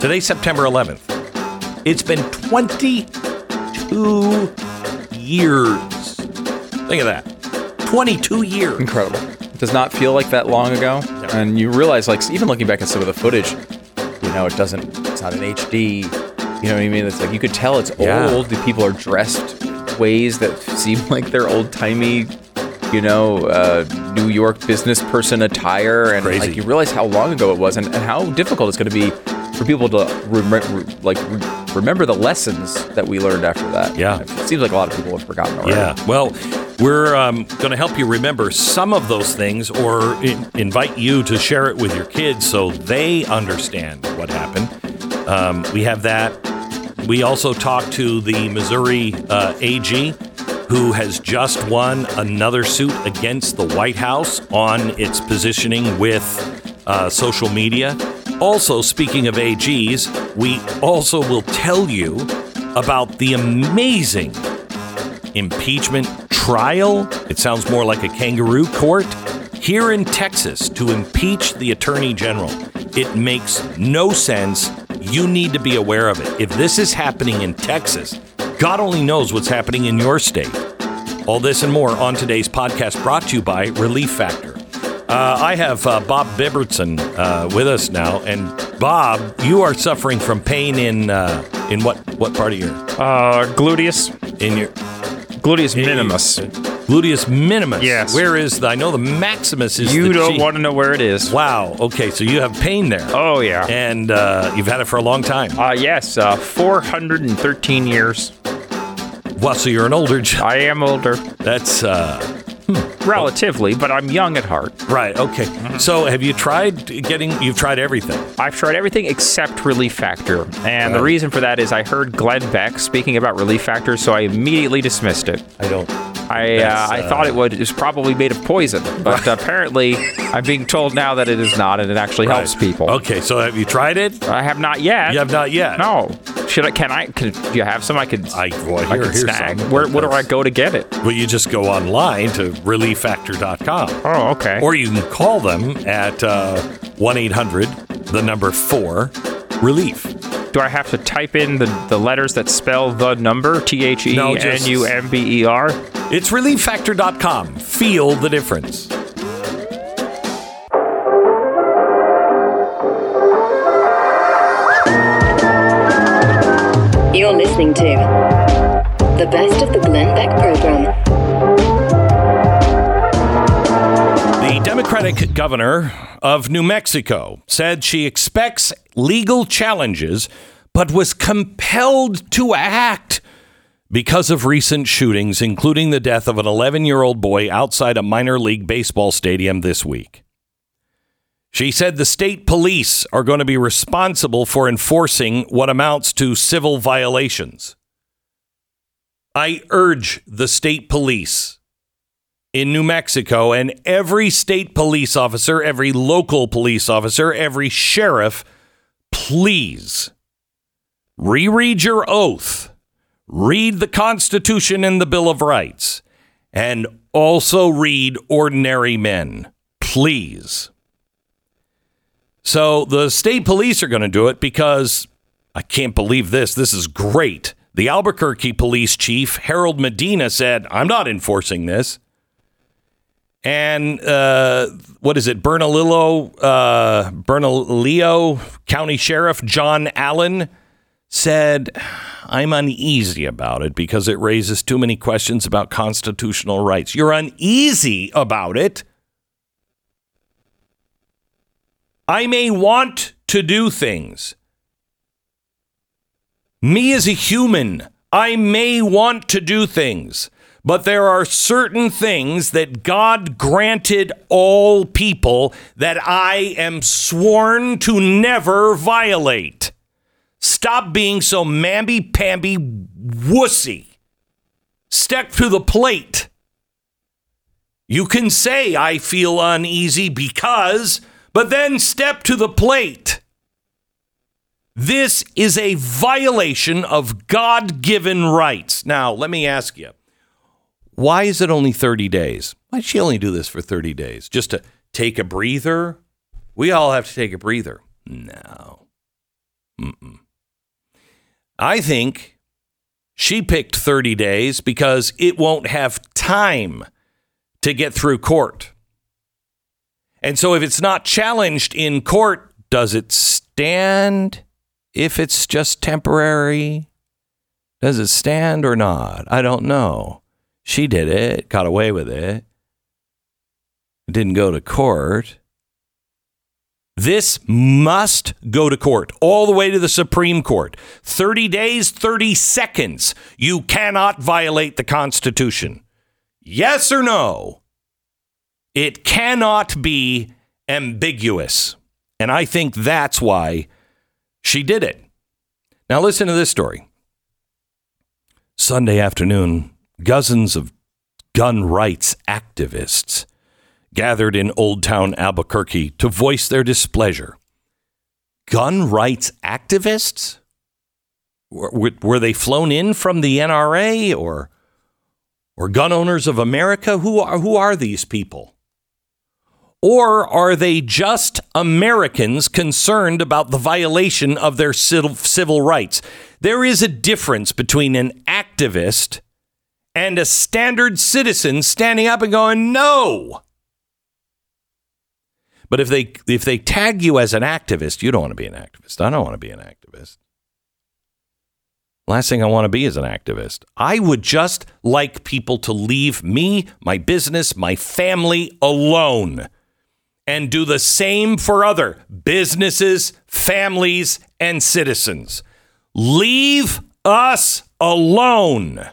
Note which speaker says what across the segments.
Speaker 1: Today's September 11th. It's been 22 years. Think of that. 22 years.
Speaker 2: Incredible. It does not feel like that long ago. And you realize, like, even looking back at some of the footage, you know, it doesn't, it's not an HD. You know what I mean? It's like you could tell it's
Speaker 1: Yeah.
Speaker 2: old. The people are dressed ways that seem like they're old timey, you know, uh, New York business person attire. And
Speaker 1: Crazy.
Speaker 2: like you realize how long ago it was and, and how difficult it's going to be for people to rem- re- like re- remember the lessons that we learned after that.
Speaker 1: Yeah.
Speaker 2: It seems like a lot of people have forgotten already.
Speaker 1: Yeah. Well, we're um, going to help you remember some of those things or in- invite you to share it with your kids so they understand what happened. Um, we have that. We also talked to the Missouri uh, AG who has just won another suit against the White House on its positioning with uh, social media. Also, speaking of AGs, we also will tell you about the amazing impeachment trial. It sounds more like a kangaroo court here in Texas to impeach the attorney general. It makes no sense. You need to be aware of it. If this is happening in Texas, God only knows what's happening in your state. All this and more on today's podcast brought to you by Relief Factor. Uh, I have uh, Bob Bibbertson uh, with us now, and Bob, you are suffering from pain in uh, in what what part of your
Speaker 3: Uh, gluteus,
Speaker 1: in your
Speaker 3: gluteus minimus.
Speaker 1: Gluteus minimus.
Speaker 3: Yes.
Speaker 1: Where is the? I know the maximus is.
Speaker 3: You don't
Speaker 1: cheek.
Speaker 3: want to know where it is.
Speaker 1: Wow. Okay, so you have pain there,
Speaker 3: Oh yeah.
Speaker 1: and uh, you've had it for a long time.
Speaker 3: Uh, yes, uh, 413 years.
Speaker 1: Well, so you're an older. J-
Speaker 3: I am older,
Speaker 1: That's uh,
Speaker 3: relatively, but I'm young at heart.
Speaker 1: right. Okay.
Speaker 3: Mm-hmm.
Speaker 1: So have you tried getting? You've tried everything.
Speaker 3: I've tried everything except Relief Factor, and the reason for that is I heard Glenn Beck speaking about Relief Factor, so I immediately dismissed it.
Speaker 1: I don't.
Speaker 3: I
Speaker 1: That's,
Speaker 3: uh, I
Speaker 1: uh,
Speaker 3: thought it would, was probably made of poison, but apparently I'm being told now that it is not, and it actually helps
Speaker 1: Right.
Speaker 3: people.
Speaker 1: Okay. So have you tried it?
Speaker 3: I have not yet.
Speaker 1: You have not yet.
Speaker 3: No. Should I? Can I? Can, do you have some? I could.
Speaker 1: I well,
Speaker 3: I
Speaker 1: here,
Speaker 3: could
Speaker 1: here's
Speaker 3: snag.
Speaker 1: some.
Speaker 3: Where, where do I go to get it?
Speaker 1: Well, you just go online to relieffactor.com.
Speaker 3: Oh, okay.
Speaker 1: Or you can call them at uh, 1 800, the number four, relief.
Speaker 3: do I have to type in the, the letters that spell the number? T H E N U M B E R?
Speaker 1: No,
Speaker 3: N
Speaker 1: just-
Speaker 3: U M B E R.
Speaker 1: It's relieffactor.com. Feel the difference.
Speaker 4: You're listening to the best of the Glenn Beck program.
Speaker 1: Democratic governor of New Mexico said she expects legal challenges, but was compelled to act because of recent shootings, including the death of an 11 year old boy outside a minor league baseball stadium this week. She said the state police are going to be responsible for enforcing what amounts to civil violations. I urge the state police in New Mexico and every state police officer, every local police officer, every sheriff, please reread your oath, read the Constitution and the Bill of Rights, and also read Ordinary Men. Please. So the state police are going to do it because I can't believe this. This is great. The Albuquerque police chief, Harold Medina, said, I'm not enforcing this. And uh, what is it? Bernalillo, uh, Bernalillo County Sheriff John Allen said, I'm uneasy about it because it raises too many questions about constitutional rights. You're uneasy about it. I may want to do things. Me as a human, I may want to do things, but there are certain things that God granted all people that I am sworn to never violate. Stop being so mamby pamby wussy. Step to the plate. You can say, I feel uneasy because, but then step to the plate. This is a violation of God given rights. Now, let me ask you why is it only 30 days? Why'd she only do this for 30 days? Just to take a breather? We all have to take a breather. No. Mm-mm. I think she picked 30 days because it won't have time to get through court. And so if it's not challenged in court, does it stand if it's just temporary? Does it stand or not? I don't know. She did it, got away with it. Didn't go to court. This must go to court, all the way to the Supreme Court. 30 days, 30 seconds. You cannot violate the Constitution. Yes or no? It cannot be ambiguous. And I think that's why she did it. Now, listen to this story. Sunday afternoon, dozens of gun rights activists gathered in Old Town Albuquerque to voice their displeasure. Gun rights activists? Were, were they flown in from the NRA or, or Gun Owners of America? Who are, who are these people? Or are they just Americans concerned about the violation of their civil, civil rights? There is a difference between an activist and a standard citizen standing up and going, no. But if they if they tag you as an activist, you don't want to be an activist. I don't want to be an activist. Last thing I want to be is an activist. I would just like people to leave me, my business, my family alone and do the same for other businesses, families, and citizens. Leave us alone.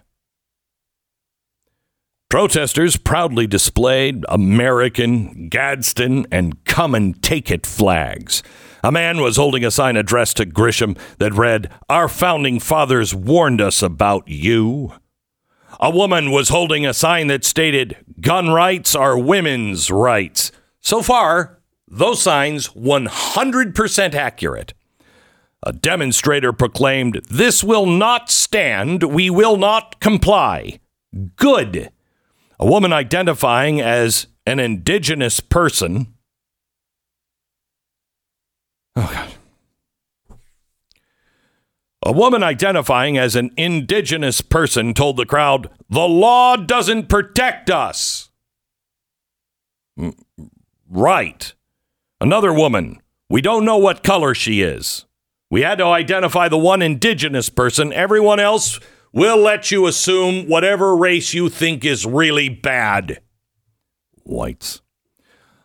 Speaker 1: Protesters proudly displayed American, Gadsden, and Come and Take It flags. A man was holding a sign addressed to Grisham that read, Our founding fathers warned us about you. A woman was holding a sign that stated, Gun rights are women's rights. So far, those signs 100% accurate. A demonstrator proclaimed, This will not stand. We will not comply. Good. A woman identifying as an indigenous person. Oh, God. A woman identifying as an indigenous person told the crowd, The law doesn't protect us. Mm, right. Another woman, we don't know what color she is. We had to identify the one indigenous person. Everyone else, we'll let you assume whatever race you think is really bad. Whites.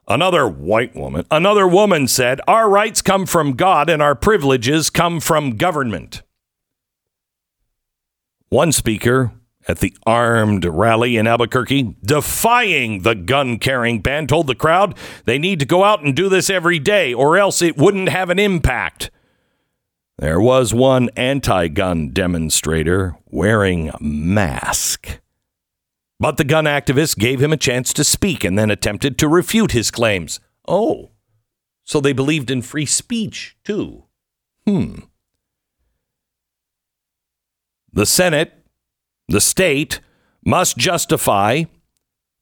Speaker 1: Another white woman, another woman said, Our rights come from God and our privileges come from government. One speaker at the armed rally in Albuquerque, defying the gun carrying ban, told the crowd they need to go out and do this every day or else it wouldn't have an impact. There was one anti gun demonstrator wearing a mask. But the gun activist gave him a chance to speak and then attempted to refute his claims. Oh, so they believed in free speech, too. Hmm. The Senate the state must justify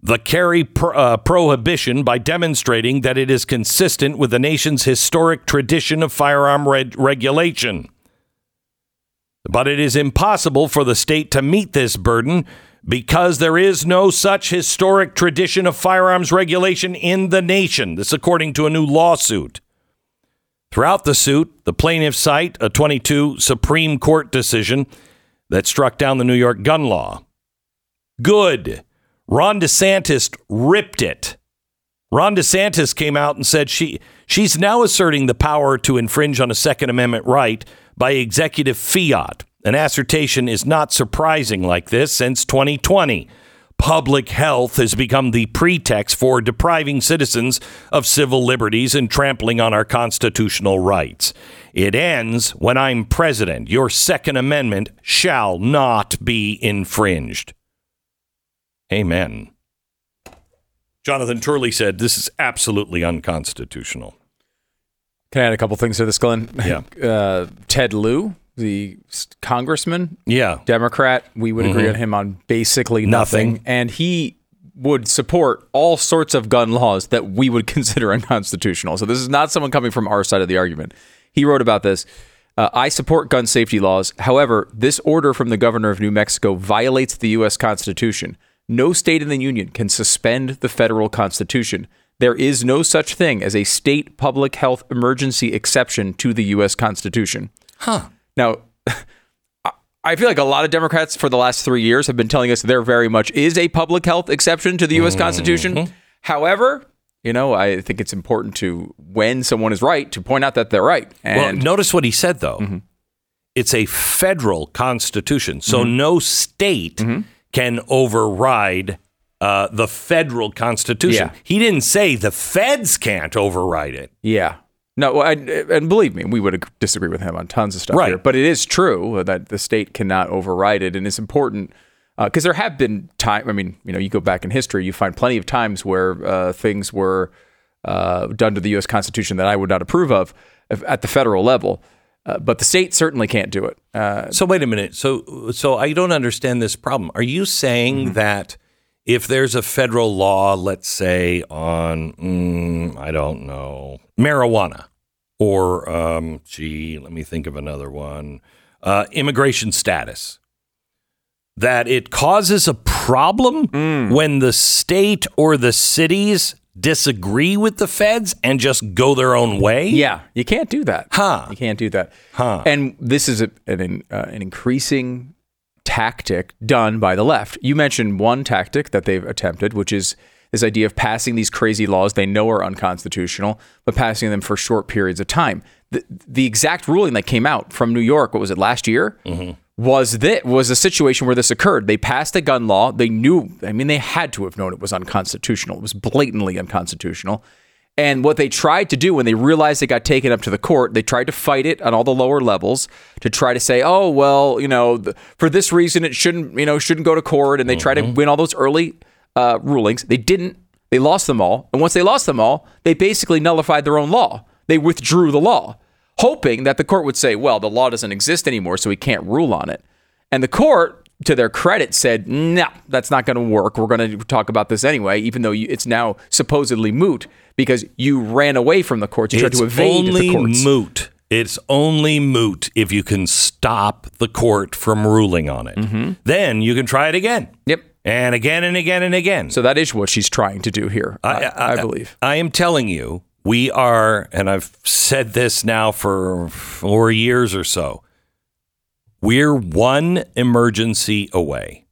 Speaker 1: the carry pro- uh, prohibition by demonstrating that it is consistent with the nation's historic tradition of firearm reg- regulation. But it is impossible for the state to meet this burden because there is no such historic tradition of firearms regulation in the nation. This, according to a new lawsuit. Throughout the suit, the plaintiffs cite a 22 Supreme Court decision that struck down the New York gun law. Good. Ron DeSantis ripped it. Ron DeSantis came out and said she she's now asserting the power to infringe on a Second Amendment right by executive fiat. An assertion is not surprising like this since 2020. Public health has become the pretext for depriving citizens of civil liberties and trampling on our constitutional rights. It ends when I'm president. Your Second Amendment shall not be infringed. Amen. Jonathan Turley said this is absolutely unconstitutional.
Speaker 2: Can I add a couple things to this, Glenn?
Speaker 1: Yeah.
Speaker 2: Uh, Ted Lieu, the congressman,
Speaker 1: Yeah.
Speaker 2: Democrat, we would agree on him on basically nothing.
Speaker 1: Nothing.
Speaker 2: And he would support all sorts of gun laws that we would consider unconstitutional. So this is not someone coming from our side of the argument. He wrote about this. Uh, I support gun safety laws. However, this order from the governor of New Mexico violates the U.S. Constitution. No state in the union can suspend the federal constitution. There is no such thing as a state public health emergency exception to the U.S. Constitution.
Speaker 1: Huh.
Speaker 2: Now, I- feel like a lot of Democrats for the last three years have been telling us there very much is a public health exception to the U.S. Constitution. However, you know, I think it's important to, when someone is right, to point out that they're right.
Speaker 1: Well,
Speaker 2: And
Speaker 1: notice what he said, though.
Speaker 2: Mm-hmm.
Speaker 1: It's a federal constitution, so
Speaker 2: Mm-hmm.
Speaker 1: no state can override uh, the federal constitution.
Speaker 2: Yeah.
Speaker 1: He didn't say the feds can't override it.
Speaker 2: Yeah. No, I, and believe me, we would disagree with him on tons of stuff
Speaker 1: Right.
Speaker 2: here. But it is true that the state cannot override it, and it's important because there have been time. I mean, you know, you go back in history, you find plenty of times where uh, things were uh, done to the U.S. Constitution that I would not approve of at the federal level. Uh, but the state certainly can't do it. Uh,
Speaker 1: So wait a minute. So so I don't understand this problem. Are you saying
Speaker 2: Mm-hmm.
Speaker 1: that if there's a federal law, let's say on mm, I don't know marijuana, or um, gee, let me think of another one, uh, immigration status, that it causes a problem
Speaker 2: Mm.
Speaker 1: when the state or the cities disagree with the feds and just go their own way?
Speaker 2: Yeah, you can't do that.
Speaker 1: Huh.
Speaker 2: You can't do that.
Speaker 1: Huh.
Speaker 2: And this is a, an uh, an increasing tactic done by the left. You mentioned one tactic that they've attempted, which is this idea of passing these crazy laws they know are unconstitutional, but passing them for short periods of time. The, the exact ruling that came out from New York, what was it last year? Was that was a situation where this occurred? They passed a gun law. They knew. I mean, they had to have known it was unconstitutional. It was blatantly unconstitutional. And what they tried to do when they realized it got taken up to the court, they tried to fight it on all the lower levels to try to say, "Oh, well, you know, th- for this reason it shouldn't, you know, shouldn't go to court." And they tried to win all those early uh, rulings. They didn't. They lost them all. And once they lost them all, they basically nullified their own law. They withdrew the law, hoping that the court would say, "Well, the law doesn't exist anymore, so we can't rule on it." And the court, to their credit, said, "No, that's not going to work. We're going to talk about this anyway, even though you, it's now supposedly moot because you ran away from the courts. You tried
Speaker 1: it's
Speaker 2: to evade the courts."
Speaker 1: moot. It's only moot if you can stop the court from ruling on it.
Speaker 2: Mm-hmm.
Speaker 1: Then you can try it again.
Speaker 2: Yep.
Speaker 1: And again and again and again.
Speaker 2: So that is what she's trying to do here, I, I, believe.
Speaker 1: I am telling you, we are, and I've said this now for four years or so. We're one emergency away.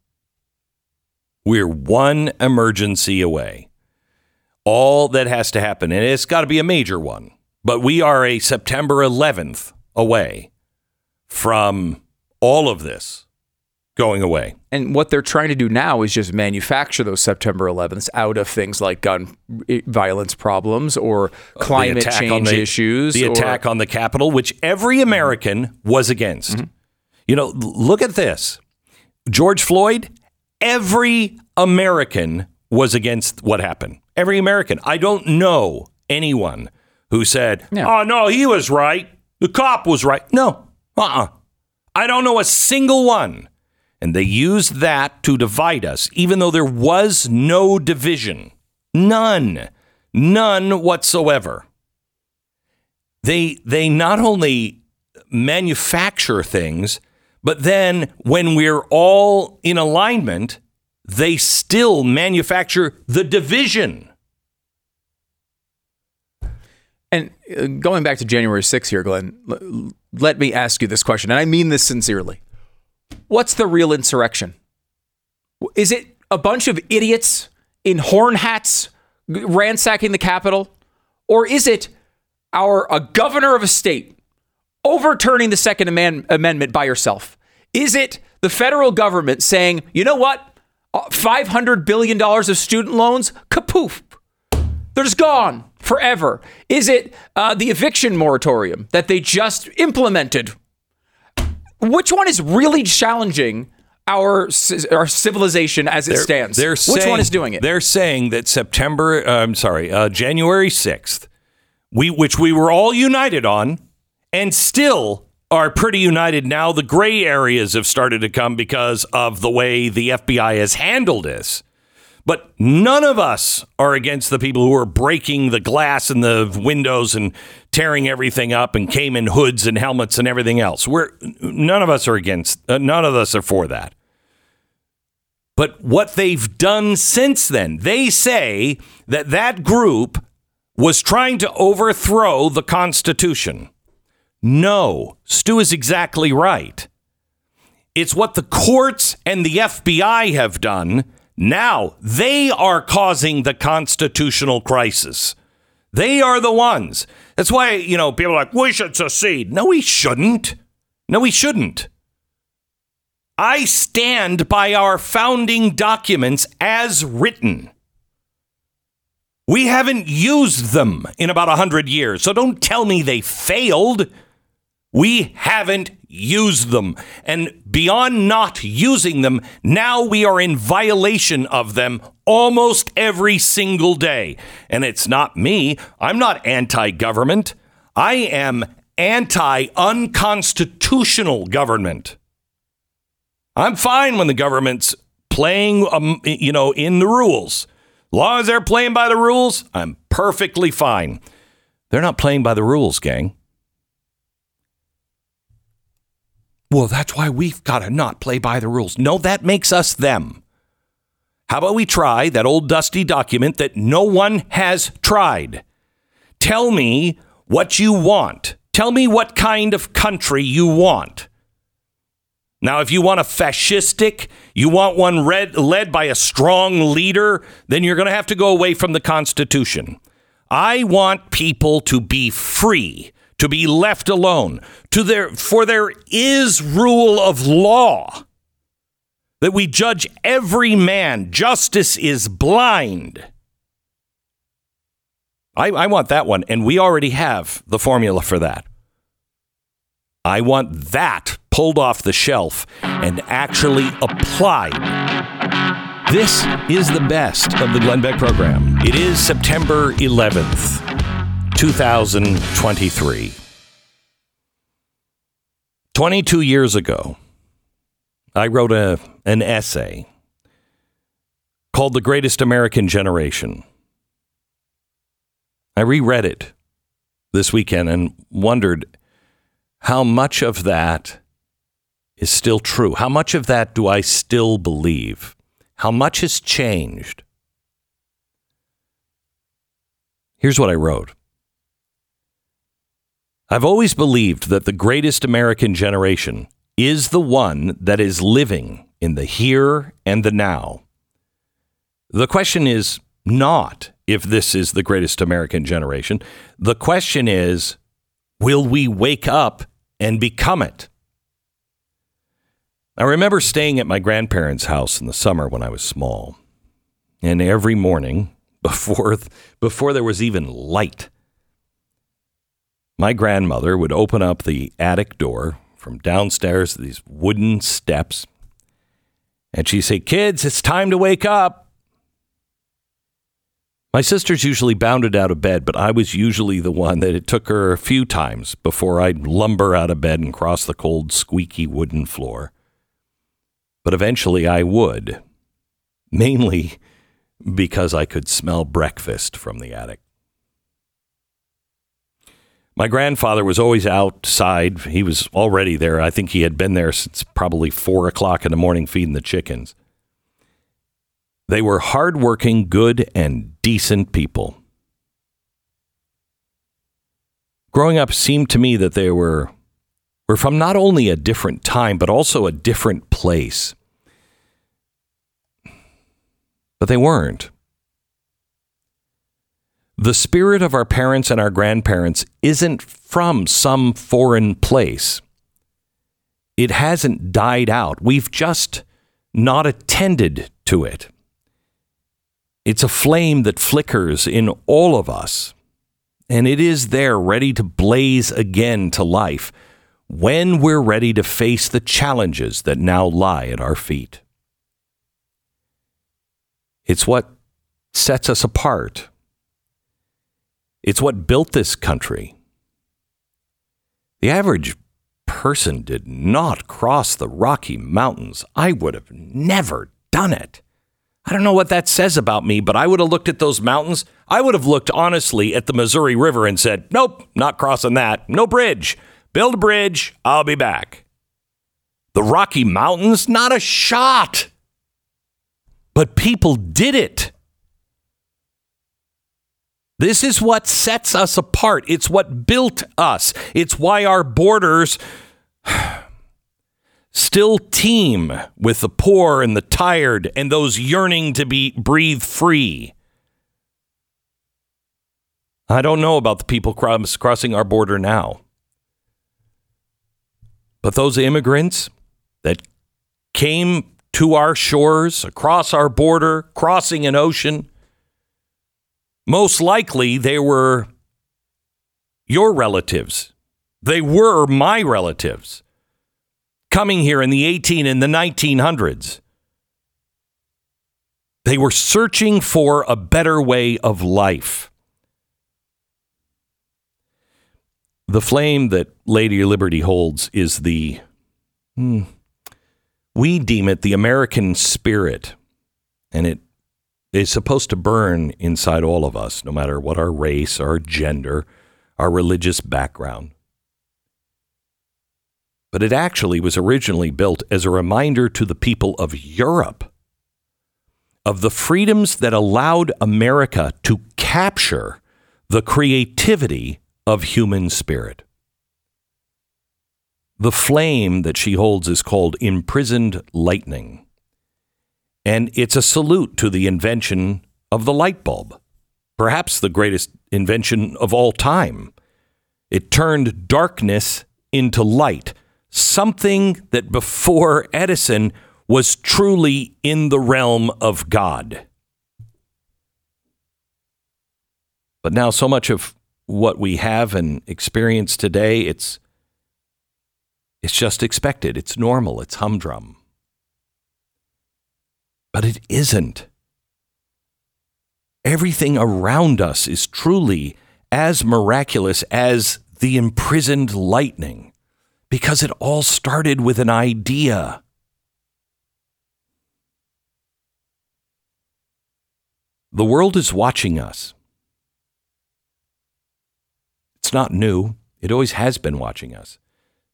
Speaker 1: We're one emergency away. All that has to happen, and it's got to be a major one, but we are a September 11th away from all of this going away.
Speaker 2: And what they're trying to do now is just manufacture those September 11ths out of things like gun eh, violence problems or climate
Speaker 1: Uh, the
Speaker 2: change
Speaker 1: the,
Speaker 2: issues.
Speaker 1: the
Speaker 2: or-
Speaker 1: attack on the Capitol, which every American was against. You know, look at this George Floyd, every American was against what happened. Every American. I don't know anyone who said,
Speaker 2: Yeah.
Speaker 1: oh, no, he was right. The cop was right. No, uh uh I don't know a single one. And they used that to divide us, even though there was no division. None. None whatsoever. They they not only manufacture things, but then when we're all in alignment, they still manufacture the division.
Speaker 2: And uh, going back to January 6th here, Glenn, let me ask you this question, and I mean this sincerely. What's the real insurrection? Is it a bunch of idiots in horn hats ransacking the Capitol? Or is it our a governor of a state overturning the Second Amendment by herself? Is it the federal government saying, you know what? Uh, $500 billion of student loans, kapoof, they're just gone forever. Is it uh, the eviction moratorium that they just implemented? Which one is really challenging our our civilization as it stands?
Speaker 1: They're
Speaker 2: Which
Speaker 1: saying,
Speaker 2: one is doing it?
Speaker 1: They're saying that September, uh, I'm sorry, uh, January 6th, we which we were all united on, and still are pretty united now. The gray areas have started to come because of the way the FBI has handled this. But none of us are against the people who are breaking the glass and the windows and tearing everything up and came in hoods and helmets and everything else. We're none of us are against. Uh, none of us are for that. But what they've done since then, they say that that group was trying to overthrow the Constitution. No, Stu is exactly right. It's what the courts and the FBI have done. Now they are causing the constitutional crisis. They are the ones. That's why, you know, people are like, we should secede. No, we shouldn't. No, we shouldn't. I stand by our founding documents as written. We haven't used them in about 100 years, so don't tell me they failed. We haven't used them. And beyond not using them, now we are in violation of them almost every single day. And it's not me. I'm not anti government. I am anti unconstitutional government. I'm fine when the government's playing, um, you know, in the rules. Long as they're playing by the rules, I'm perfectly fine. They're not playing by the rules, gang. Well, that's why we've got to not play by the rules. No, that makes us them. How about we try that old dusty document that no one has tried? Tell me what you want. Tell me what kind of country you want. Now, if you want a fascistic, you want one read, led by a strong leader, then you're going to have to go away from the Constitution. I want people to be free to be left alone. To their, for there is rule of law that we judge every man. Justice is blind. I, I want that one, and we already have the formula for that. I want that pulled off the shelf and actually applied. This is the best of the Glenn Beck program. It is September 11th. 2023. 22 years ago, I wrote a, an essay called The Greatest American Generation. I reread it this weekend and wondered how much of that is still true. How much of that do I still believe? How much has changed? Here's what I wrote I've always believed that the greatest American generation is the one that is living in the here and the now. The question is not if this is the greatest American generation. The question is, will we wake up and become it? I remember staying at my grandparents' house in the summer when I was small. And every morning, before, before there was even light, my grandmother would open up the attic door from downstairs, these wooden steps, and she'd say, Kids, it's time to wake up. My sisters usually bounded out of bed, but I was usually the one that it took her a few times before I'd lumber out of bed and cross the cold, squeaky wooden floor. But eventually I would, mainly because I could smell breakfast from the attic. My grandfather was always outside. He was already there. I think he had been there since probably four o'clock in the morning feeding the chickens. They were hardworking, good, and decent people. Growing up seemed to me that they were, were from not only a different time, but also a different place. But they weren't. The spirit of our parents and our grandparents isn't from some foreign place. It hasn't died out. We've just not attended to it. It's a flame that flickers in all of us, and it is there ready to blaze again to life when we're ready to face the challenges that now lie at our feet. It's what sets us apart it's what built this country. The average person did not cross the Rocky Mountains. I would have never done it. I don't know what that says about me, but I would have looked at those mountains. I would have looked honestly at the Missouri River and said, nope, not crossing that. No bridge. Build a bridge. I'll be back. The Rocky Mountains, not a shot. But people did it. This is what sets us apart. It's what built us. It's why our borders still teem with the poor and the tired and those yearning to be breathe free. I don't know about the people crossing our border now. But those immigrants that came to our shores, across our border, crossing an ocean, most likely they were your relatives. They were my relatives coming here in the 18 and the 1900s. They were searching for a better way of life. The flame that Lady Liberty holds is the, hmm, we deem it the American spirit, and it is supposed to burn inside all of us, no matter what our race, our gender, our religious background but it actually was originally built as a reminder to the people of Europe of the freedoms that allowed America to capture the creativity of human spirit. The flame that she holds is called imprisoned lightning. And it's a salute to the invention of the light bulb, perhaps the greatest invention of all time. It turned darkness into light something that before Edison was truly in the realm of God. But now, so much of what we have and experience today, it's it's just expected. It's normal. It's humdrum. But it isn't. Everything around us is truly as miraculous as the imprisoned lightning because it all started with an idea. The world is watching us. It's not new, it always has been watching us.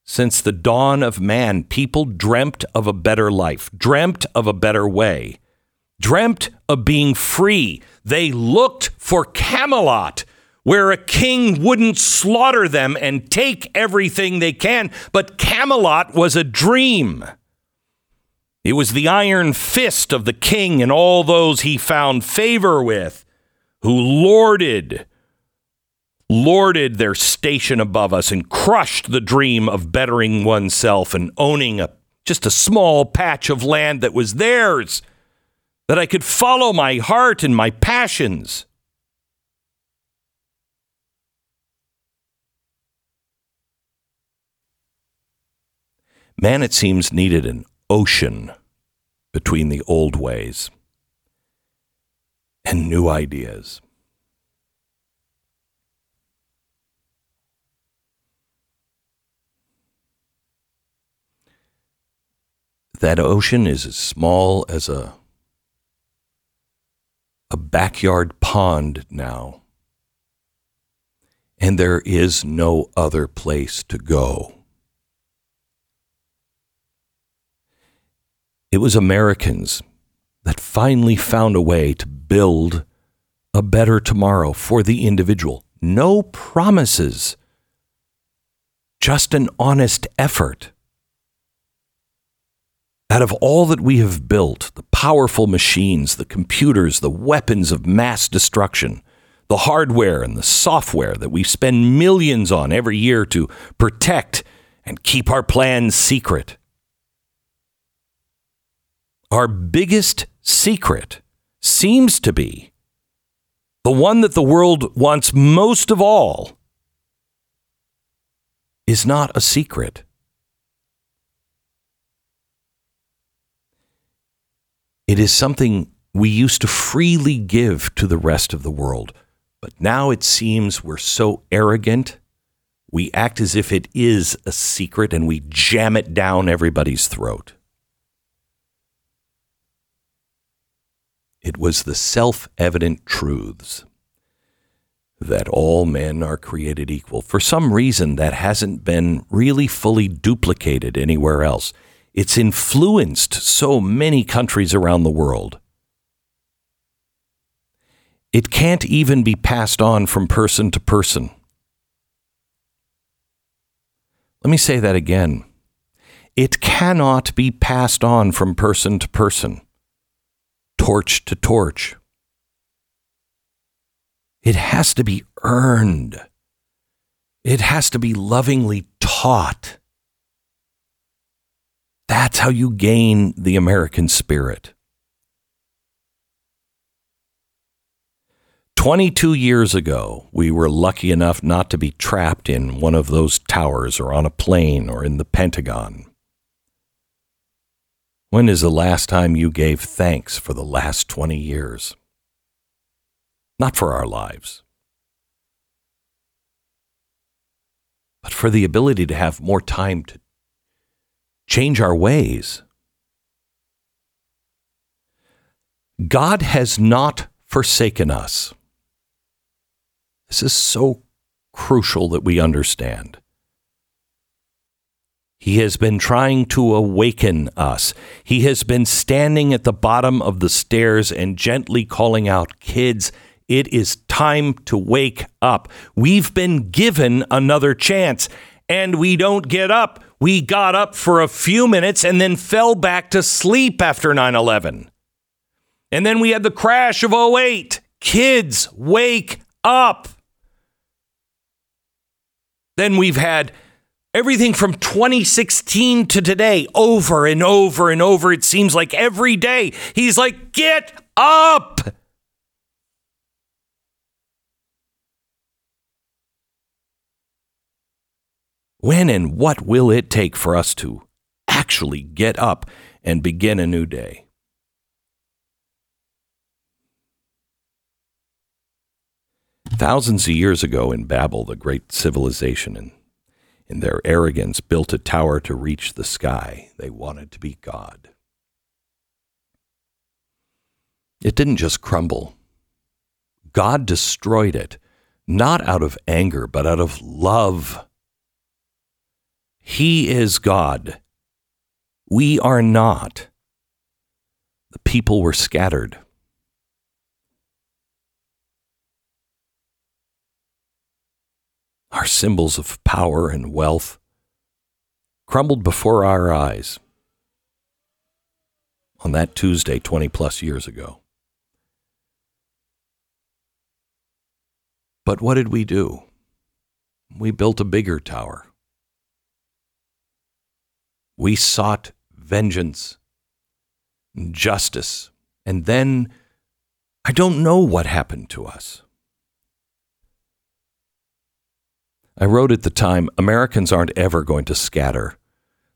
Speaker 1: Since the dawn of man, people dreamt of a better life, dreamt of a better way, dreamt of being free. They looked for Camelot where a king wouldn't slaughter them and take everything they can. But Camelot was a dream. It was the iron fist of the king and all those he found favor with, who lorded, lorded their station above us and crushed the dream of bettering oneself and owning a just a small patch of land that was theirs, that I could follow my heart and my passions. Man, it seems, needed an ocean between the old ways and new ideas. That ocean is as small as a a backyard pond now. And there is no other place to go. It was Americans that finally found a way to build a better tomorrow for the individual. No promises, just an honest effort. Out of all that we have built, the powerful machines, the computers, the weapons of mass destruction, the hardware and the software that we spend millions on every year to protect and keep our plans secret our biggest secret seems to be the one that the world wants most of all is not a secret. It is something we used to freely give to the rest of the world, but now it seems we're so arrogant. We act as if it is a secret and we jam it down everybody's throat. It was the self evident truths that all men are created equal. For some reason, that hasn't been really fully duplicated anywhere else. It's influenced so many countries around the world. It can't even be passed on from person to person. Let me say that again. It cannot be passed on from person to person, torch to torch. It has to be earned. It has to be lovingly taught. That's how you gain the American spirit. 22 years ago, we were lucky enough not to be trapped in one of those towers or on a plane or in the Pentagon. When is the last time you gave thanks for the last 20 years? Not for our lives, but for the ability to have more time to change our ways. God has not forsaken us. This is so crucial that we understand. He has been trying to awaken us. He has been standing at the bottom of the stairs and gently calling out, Kids, it is time to wake up. We've been given another chance, and we don't get up. We got up for a few minutes and then fell back to sleep after 9 11. And then we had the crash of 08. Kids, wake up. Then we've had everything from 2016 to today over and over and over. It seems like every day he's like, get up. When and what will it take for us to actually get up and begin a new day? Thousands of years ago in Babel, the great civilization, and in their arrogance, built a tower to reach the sky. They wanted to be God. It didn't just crumble. God destroyed it, not out of anger, but out of love. He is God. We are not. The people were scattered. Our symbols of power and wealth crumbled before our eyes on that Tuesday 20 plus years ago. But what did we do? We built a bigger tower. We sought vengeance, justice, and then I don't know what happened to us. I wrote at the time Americans aren't ever going to scatter.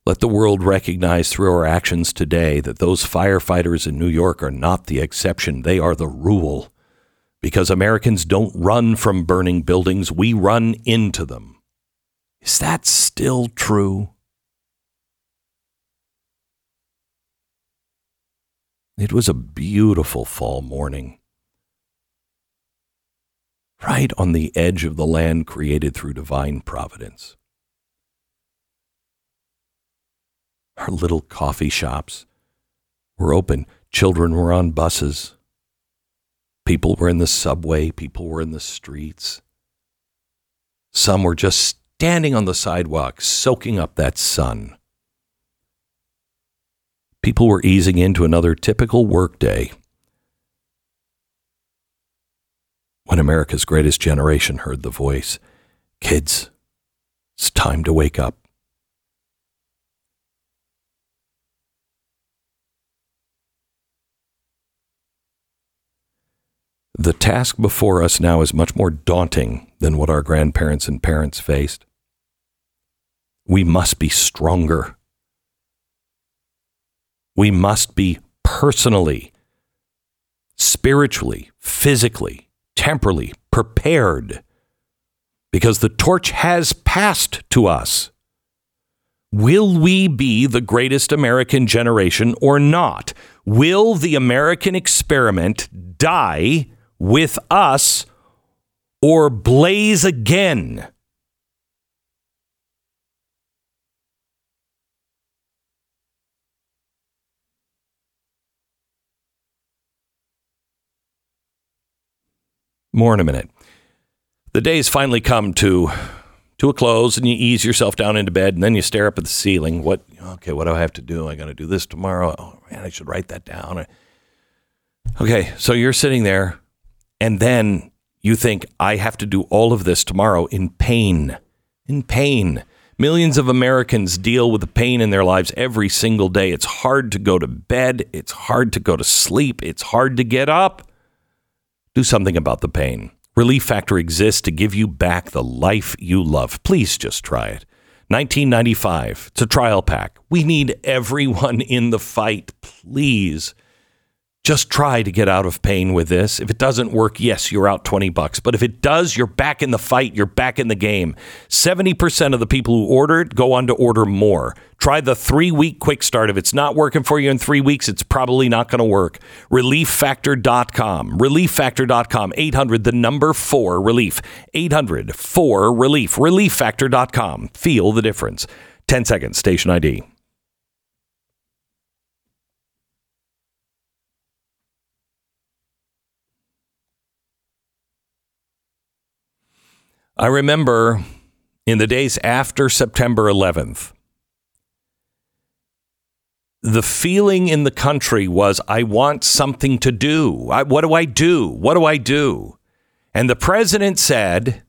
Speaker 1: Let the world recognize through our actions today that those firefighters in New York are not the exception, they are the rule. Because Americans don't run from burning buildings, we run into them. Is that still true? It was a beautiful fall morning right on the edge of the land created through divine providence. Our little coffee shops were open. Children were on buses. People were in the subway. People were in the streets. Some were just standing on the sidewalk, soaking up that sun. People were easing into another typical workday when America's greatest generation heard the voice Kids, it's time to wake up. The task before us now is much more daunting than what our grandparents and parents faced. We must be stronger. We must be personally, spiritually, physically, temporally prepared because the torch has passed to us. Will we be the greatest American generation or not? Will the American experiment die with us or blaze again? More in a minute. The days finally come to to a close and you ease yourself down into bed and then you stare up at the ceiling. What okay, what do I have to do? I got to do this tomorrow. Oh man, I should write that down. Okay, so you're sitting there and then you think I have to do all of this tomorrow in pain. In pain. Millions of Americans deal with the pain in their lives every single day. It's hard to go to bed, it's hard to go to sleep, it's hard to get up. Do something about the pain. Relief Factor exists to give you back the life you love. Please just try it. 1995. It's a trial pack. We need everyone in the fight. Please just try to get out of pain with this. If it doesn't work, yes, you're out 20 bucks. But if it does, you're back in the fight. You're back in the game. 70% of the people who order it go on to order more. Try the three week quick start. If it's not working for you in three weeks, it's probably not going to work. ReliefFactor.com. ReliefFactor.com. 800, the number four, relief. 800 4 relief. ReliefFactor.com. Feel the difference. 10 seconds, station ID. I remember in the days after September 11th, the feeling in the country was, I want something to do. I, what do I do? What do I do? And the president said,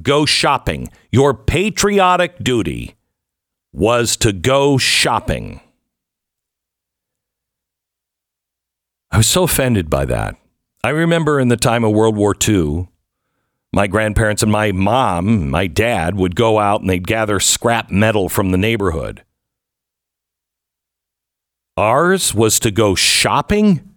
Speaker 1: Go shopping. Your patriotic duty was to go shopping. I was so offended by that. I remember in the time of World War II, my grandparents and my mom, my dad, would go out and they'd gather scrap metal from the neighborhood. Ours was to go shopping?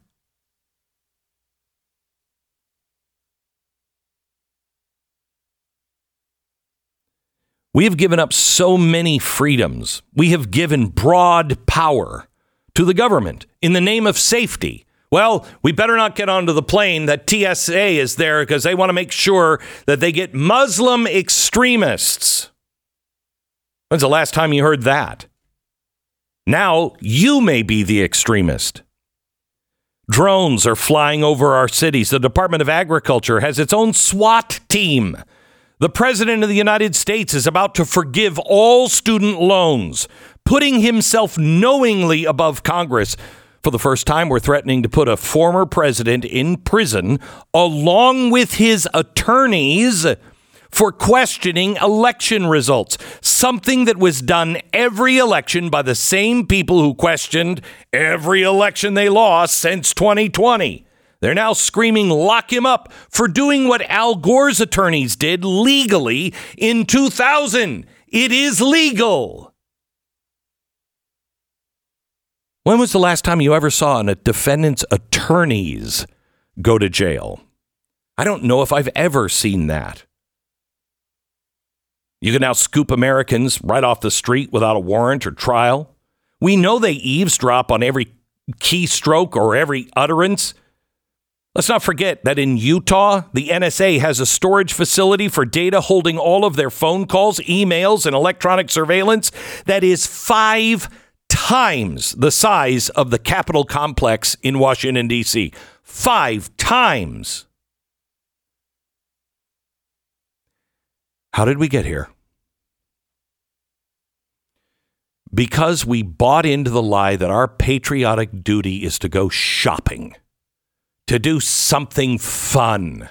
Speaker 1: We have given up so many freedoms. We have given broad power to the government in the name of safety. Well, we better not get onto the plane that TSA is there because they want to make sure that they get Muslim extremists. When's the last time you heard that? Now you may be the extremist. Drones are flying over our cities. The Department of Agriculture has its own SWAT team. The President of the United States is about to forgive all student loans, putting himself knowingly above Congress for the first time, we're threatening to put a former president in prison along with his attorneys for questioning election results. Something that was done every election by the same people who questioned every election they lost since 2020. They're now screaming, lock him up for doing what Al Gore's attorneys did legally in 2000. It is legal. When was the last time you ever saw a defendant's attorneys go to jail? I don't know if I've ever seen that. You can now scoop Americans right off the street without a warrant or trial. We know they eavesdrop on every keystroke or every utterance. Let's not forget that in Utah, the NSA has a storage facility for data holding all of their phone calls, emails, and electronic surveillance that is five times the size of the Capitol complex in Washington, D.C. Five times. How did we get here? Because we bought into the lie that our patriotic duty is to go shopping, to do something fun.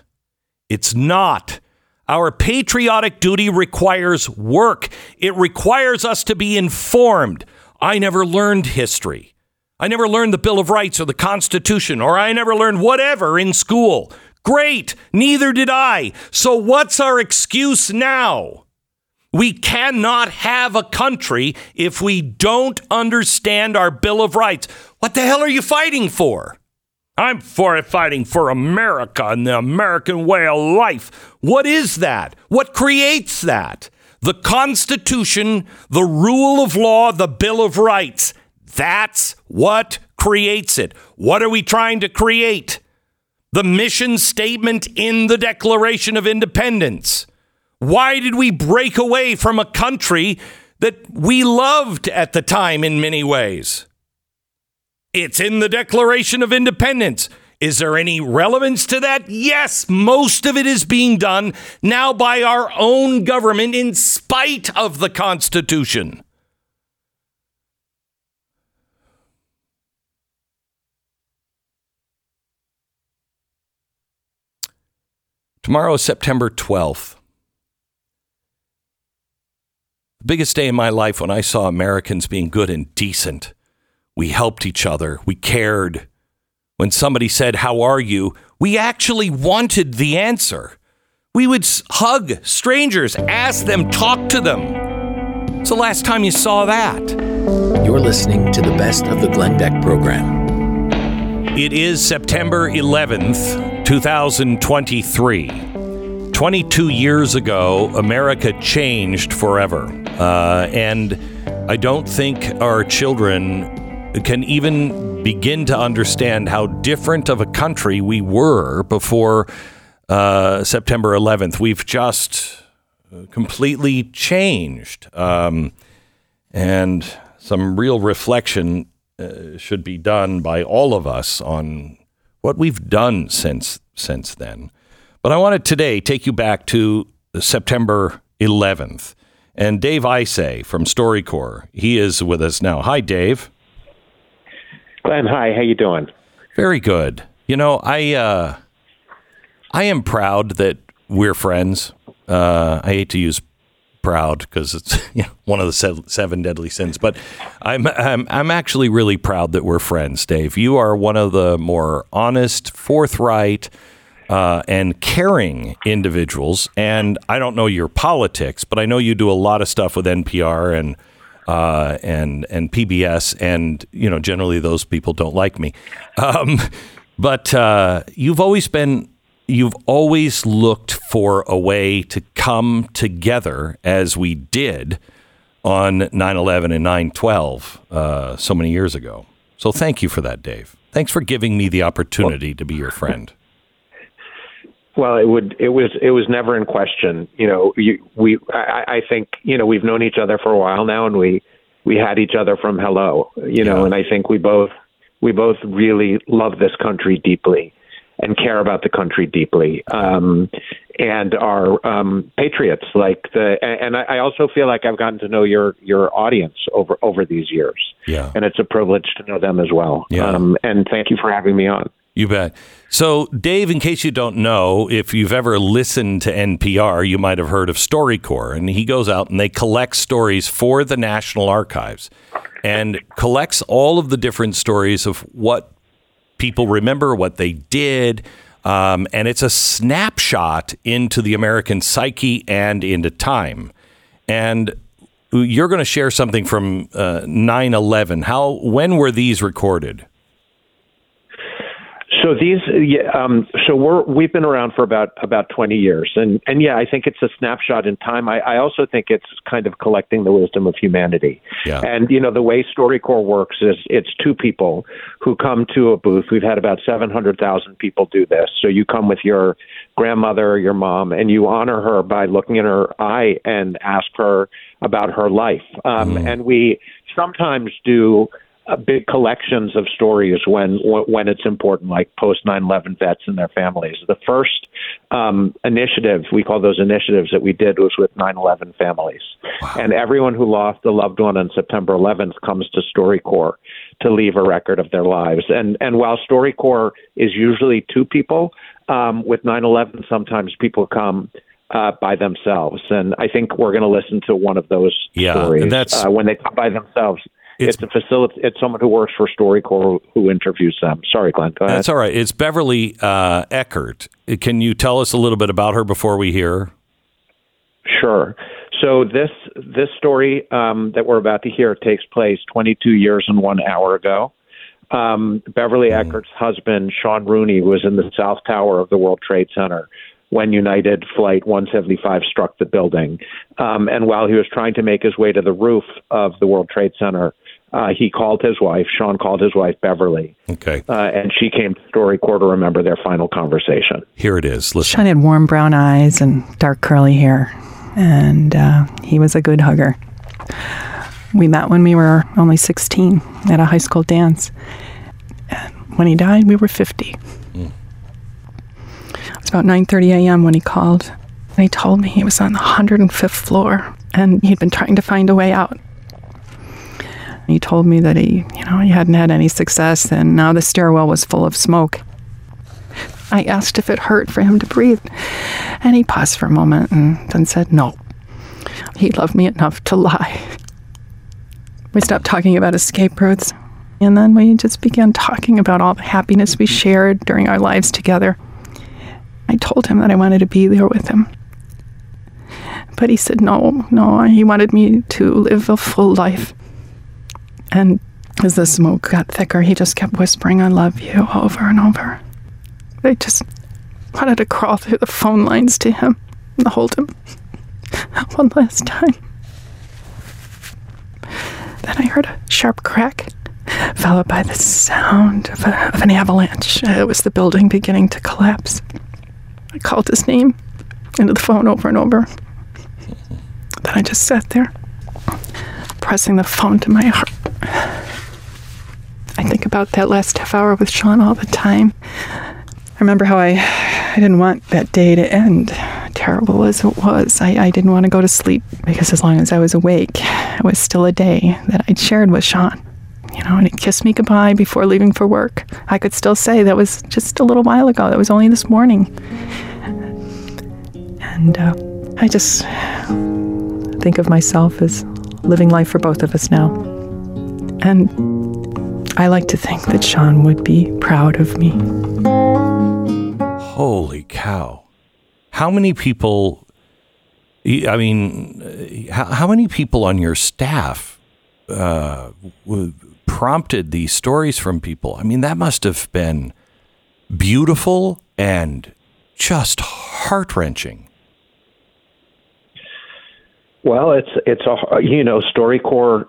Speaker 1: It's not. Our patriotic duty requires work. It requires us to be informed. I never learned history. I never learned the Bill of Rights or the Constitution, or I never learned whatever in school. Great, neither did I. So what's our excuse now? We cannot have a country if we don't understand our Bill of Rights. What the hell are you fighting for? I'm for fighting for America and the American way of life. What is that? What creates that? The Constitution, the rule of law, the Bill of Rights. That's what creates it. What are we trying to create? The mission statement in the Declaration of Independence. Why did we break away from a country that we loved at the time in many ways? It's in the Declaration of Independence. Is there any relevance to that? Yes, most of it is being done now by our own government in spite of the Constitution. Tomorrow is September 12th. The biggest day in my life when I saw Americans being good and decent. We helped each other. We cared. When somebody said, How are you? we actually wanted the answer. We would hug strangers, ask them, talk to them. It's the last time you saw that.
Speaker 5: You're listening to the best of the Glenn Beck program.
Speaker 1: It is September 11th, 2023. 22 years ago, America changed forever. Uh, and I don't think our children can even begin to understand how different of a country we were before uh, September 11th. We've just completely changed. Um, and some real reflection uh, should be done by all of us on what we've done since since then. But I want to today take you back to September 11th. And Dave Isay from StoryCorps, he is with us now. Hi, Dave.
Speaker 6: Glenn, hi. How you doing?
Speaker 1: Very good. You know, I uh, I am proud that we're friends. Uh, I hate to use proud because it's you know, one of the seven deadly sins, but I'm, I'm I'm actually really proud that we're friends, Dave. You are one of the more honest, forthright, uh, and caring individuals. And I don't know your politics, but I know you do a lot of stuff with NPR and uh, and and PBS, and you know generally those people don't like me. Um, but uh, you've always been you've always looked for a way to come together as we did on 9/11 and 9/12 uh, so many years ago. So thank you for that, Dave. Thanks for giving me the opportunity to be your friend.
Speaker 6: Well, it would. It was. It was never in question. You know, you, we. I, I think you know we've known each other for a while now, and we we had each other from hello. You know, yeah. and I think we both we both really love this country deeply and care about the country deeply, um, and are um, patriots. Like the, and I also feel like I've gotten to know your your audience over over these years.
Speaker 1: Yeah,
Speaker 6: and it's a privilege to know them as well.
Speaker 1: Yeah.
Speaker 6: Um, and thank you for having me on.
Speaker 1: You bet. So, Dave, in case you don't know, if you've ever listened to NPR, you might have heard of StoryCorps. And he goes out and they collect stories for the National Archives and collects all of the different stories of what people remember, what they did. Um, and it's a snapshot into the American psyche and into time. And you're going to share something from uh, 9 11. How, when were these recorded?
Speaker 6: So these, yeah, um, so we're we've been around for about about 20 years, and and yeah, I think it's a snapshot in time. I, I also think it's kind of collecting the wisdom of humanity.
Speaker 1: Yeah.
Speaker 6: And you know the way StoryCorps works is it's two people who come to a booth. We've had about 700,000 people do this. So you come with your grandmother or your mom, and you honor her by looking in her eye and ask her about her life. Um, mm. And we sometimes do uh, big collections of stories when when it's important, like post 9/11 vets and their families. The first um, initiative we call those initiatives that we did was with 9/11 families, wow. and everyone who lost a loved one on September 11th comes to StoryCorps to leave a record of their lives. And and while StoryCorps is usually two people, um, with 9/11 sometimes people come. Uh, by themselves, and I think we're going to listen to one of those
Speaker 1: yeah,
Speaker 6: stories.
Speaker 1: That's
Speaker 6: uh, when they come by themselves it's, it's a facility. It's someone who works for StoryCorps who interviews them. Sorry, Glenn. Go ahead.
Speaker 1: That's all right. It's Beverly uh, Eckert. Can you tell us a little bit about her before we hear?
Speaker 6: Sure. So this this story um, that we're about to hear takes place 22 years and one hour ago. Um, Beverly mm. Eckert's husband, Sean Rooney, was in the South Tower of the World Trade Center when United Flight 175 struck the building. Um, and while he was trying to make his way to the roof of the World Trade Center, uh, he called his wife. Sean called his wife Beverly,
Speaker 1: Okay.
Speaker 6: uh, and she came to StoryCorps to remember their final conversation.
Speaker 1: Here it is. Listen.
Speaker 7: Sean had warm brown eyes and dark curly hair, and uh, he was a good hugger. We met when we were only 16 at a high school dance. And when he died, we were 50. It was about 9:30 a.m. when he called, and he told me he was on the 105th floor and he'd been trying to find a way out. He told me that he, you know, he hadn't had any success, and now the stairwell was full of smoke. I asked if it hurt for him to breathe, and he paused for a moment and then said no. He loved me enough to lie. We stopped talking about escape routes, and then we just began talking about all the happiness we shared during our lives together. I told him that I wanted to be there with him. But he said no, no, he wanted me to live a full life. And as the smoke got thicker, he just kept whispering, I love you over and over. I just wanted to crawl through the phone lines to him and hold him one last time. Then I heard a sharp crack, followed by the sound of, a, of an avalanche. It was the building beginning to collapse. I called his name into the phone over and over. Then I just sat there, pressing the phone to my heart. I think about that last half hour with Sean all the time. I remember how I, I didn't want that day to end, terrible as it was. I, I didn't want to go to sleep because as long as I was awake, it was still a day that I'd shared with Sean. You know, and he kissed me goodbye before leaving for work. I could still say that was just a little while ago. That was only this morning. And uh, I just think of myself as living life for both of us now. And I like to think that Sean would be proud of me.
Speaker 1: Holy cow. How many people, I mean, uh, how, how many people on your staff uh, prompted these stories from people? I mean, that must have been beautiful and just heart wrenching.
Speaker 6: Well, it's it's a you know StoryCorps,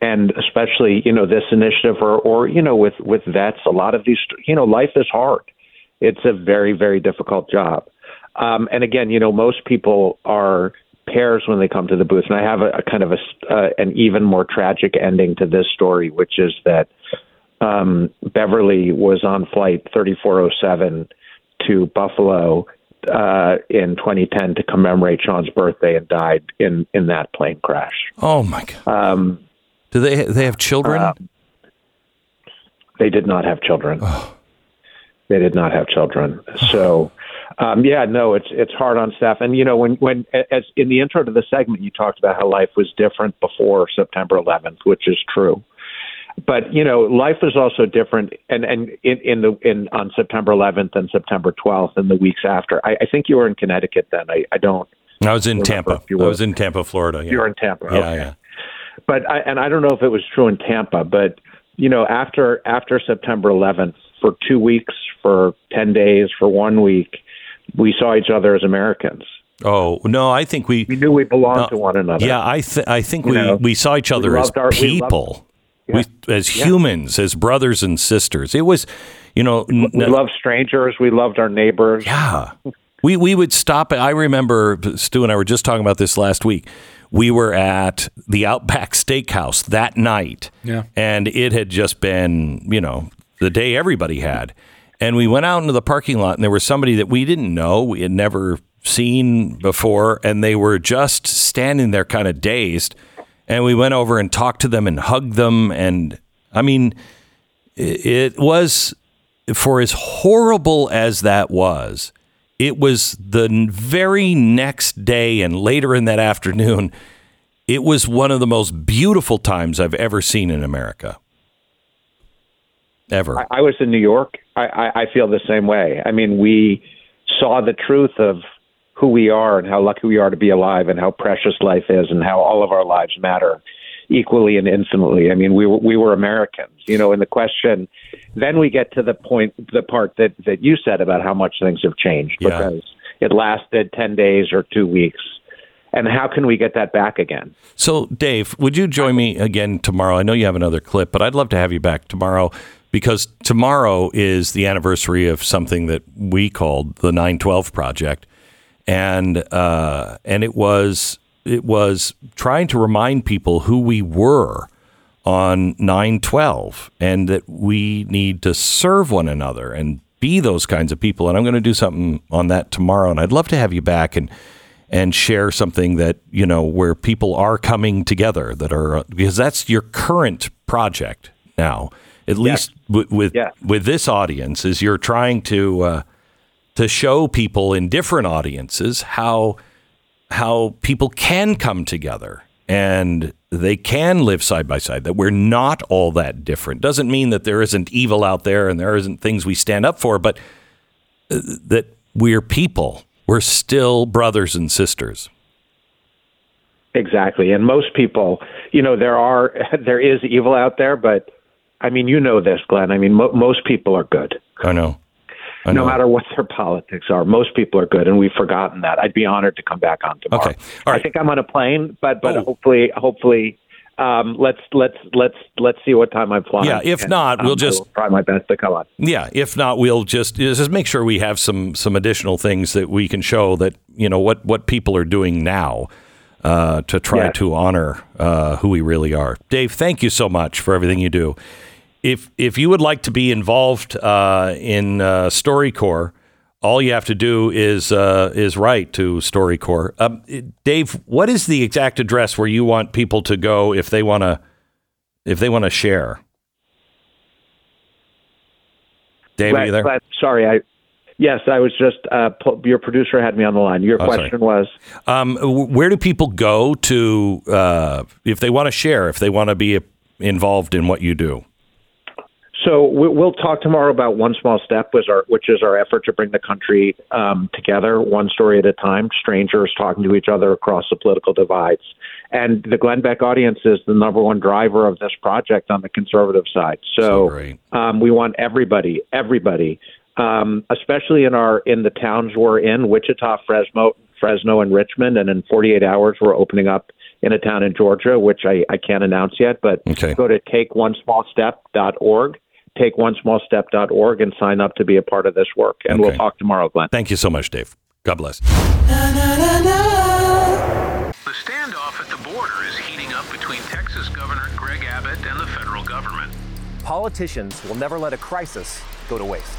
Speaker 6: and especially you know this initiative, or or you know with with vets, a lot of these you know life is hard. It's a very very difficult job, um, and again, you know most people are pairs when they come to the booth, and I have a, a kind of a uh, an even more tragic ending to this story, which is that um, Beverly was on flight 3407 to Buffalo uh, in 2010 to commemorate Sean's birthday and died in in that plane crash.
Speaker 1: Oh my God.
Speaker 6: Um,
Speaker 1: Do they, they have children?
Speaker 6: uh, they did not have children. They did not have children. So, um, yeah, no, it's it's hard on staff. And you know, when when as in the intro to the segment, you talked about how life was different before September 11th, which is true. But you know, life was also different, and and in, in the in on September 11th and September 12th and the weeks after. I, I think you were in Connecticut then. I, I don't.
Speaker 1: I was in Tampa. I was in Tampa, Florida. Yeah.
Speaker 6: You were in Tampa.
Speaker 1: Yeah,
Speaker 6: okay.
Speaker 1: yeah.
Speaker 6: but I, and I don't know if it was true in Tampa, but you know, after after September 11th, for two weeks, for 10 days, for one week, we saw each other as Americans.
Speaker 1: Oh no, I think we.
Speaker 6: We knew we belonged
Speaker 1: No,
Speaker 6: to one another.
Speaker 1: Yeah, I th- I think
Speaker 6: You
Speaker 1: we
Speaker 6: know,
Speaker 1: we saw each other as
Speaker 6: our- we loved-
Speaker 1: people. We, as
Speaker 6: Yeah.
Speaker 1: humans, as brothers and sisters. It was, you know, n-
Speaker 6: we loved strangers. We loved our neighbors.
Speaker 1: Yeah. We we would stop. I remember Stu and I were just talking about this last week. We were at the Outback Steakhouse that night.
Speaker 2: Yeah.
Speaker 1: And it had just been, you know, the day everybody had. And we went out into the parking lot and there was somebody that we didn't know, we had never seen before, and they were just standing there kind of dazed. And we went over and talked to them and hugged them and I mean, it, was for as horrible as that was, it was the very next day and later in that afternoon. It was one of the most beautiful times I've ever seen in America. Ever.
Speaker 6: I, I was in New York. I, I, I feel the same way. I mean, we saw the truth of who we are and how lucky we are to be alive and how precious life is and how all of our lives matter equally and infinitely. I mean, we were, we were Americans, you know, and the question, then we get to the point, the part that, that you said about how much things have changed
Speaker 1: Yeah.
Speaker 6: because it lasted 10 days or two weeks. and how can we get that back again?
Speaker 1: So, Dave, would you join me again tomorrow? I know you have another clip, but I'd love to have you back tomorrow because tomorrow is the anniversary of something that we called the 912 Project, and uh, and it was it was trying to remind people who we were on 912 and that we need to serve one another and be those kinds of people. And I'm going to do something on that tomorrow. And I'd love to have you back and and share something that you know where people are coming together that are because that's your current project now. At least with with,
Speaker 6: Yeah.
Speaker 1: with this audience, is you're trying to uh, to show people in different audiences how how people can come together and they can live side by side that we're not all that different doesn't mean that there isn't evil out there and there isn't things we stand up for but uh, that we're people we're still brothers and sisters
Speaker 6: Exactly. And most people, you know, there are there is evil out there, but I mean, you know this, Glenn. I mean, mo- most people are good.
Speaker 1: i know
Speaker 6: No matter what their politics are, most people are good, and we've forgotten that. I'd be honored to come back on tomorrow.
Speaker 1: Okay. All right.
Speaker 6: I think I'm on a plane, but but
Speaker 1: Oh.
Speaker 6: hopefully, hopefully, um, let's let's let's let's see what time I'm flying.
Speaker 1: Yeah, if
Speaker 6: And,
Speaker 1: not, we'll
Speaker 6: um,
Speaker 1: just-
Speaker 6: try my best to come on.
Speaker 1: Yeah, if not, we'll just just make sure we have some some additional things that we can show that you know what what people are doing now uh, to try
Speaker 6: Yeah.
Speaker 1: to honor uh, who we really are. Dave, thank you so much for everything you do. If if you would like to be involved uh, in uh, StoryCorps, all you have to do is uh, is write to StoryCorps. Um, Dave, what is the exact address where you want people to go if they want to if they want to share? Dave, are you there?
Speaker 6: Glad- sorry, I. Yes, I was just. Uh, pu- your producer had me on the line. Your
Speaker 1: Oh, sorry.
Speaker 6: question was.
Speaker 1: Um, where do people go to uh, if they want to share, if they want to be involved in what you do?
Speaker 6: So we- we'll talk tomorrow about one small step, was our, which is our effort to bring the country um, together, one story at a time. Strangers talking to each other across the political divides, and the Glenn Beck audience is the number one driver of this project on the conservative side.
Speaker 1: So
Speaker 6: So, um, we want everybody, everybody, um, especially in our in the towns we're in, Wichita, Fresno, Fresno, and Richmond, and in 48 hours we're opening up in a town in Georgia, which I, I can't announce yet, but
Speaker 1: Okay.
Speaker 6: go to takeonesmallstep.org, takeonesmallstep.org, and sign up to be a part of this work. And
Speaker 1: Okay.
Speaker 6: we'll talk tomorrow, Glenn.
Speaker 1: Thank you so much, Dave. God bless.
Speaker 8: The standoff at the border is heating up between Texas Governor Greg Abbott and the federal government.
Speaker 9: Politicians will never let a crisis go to waste.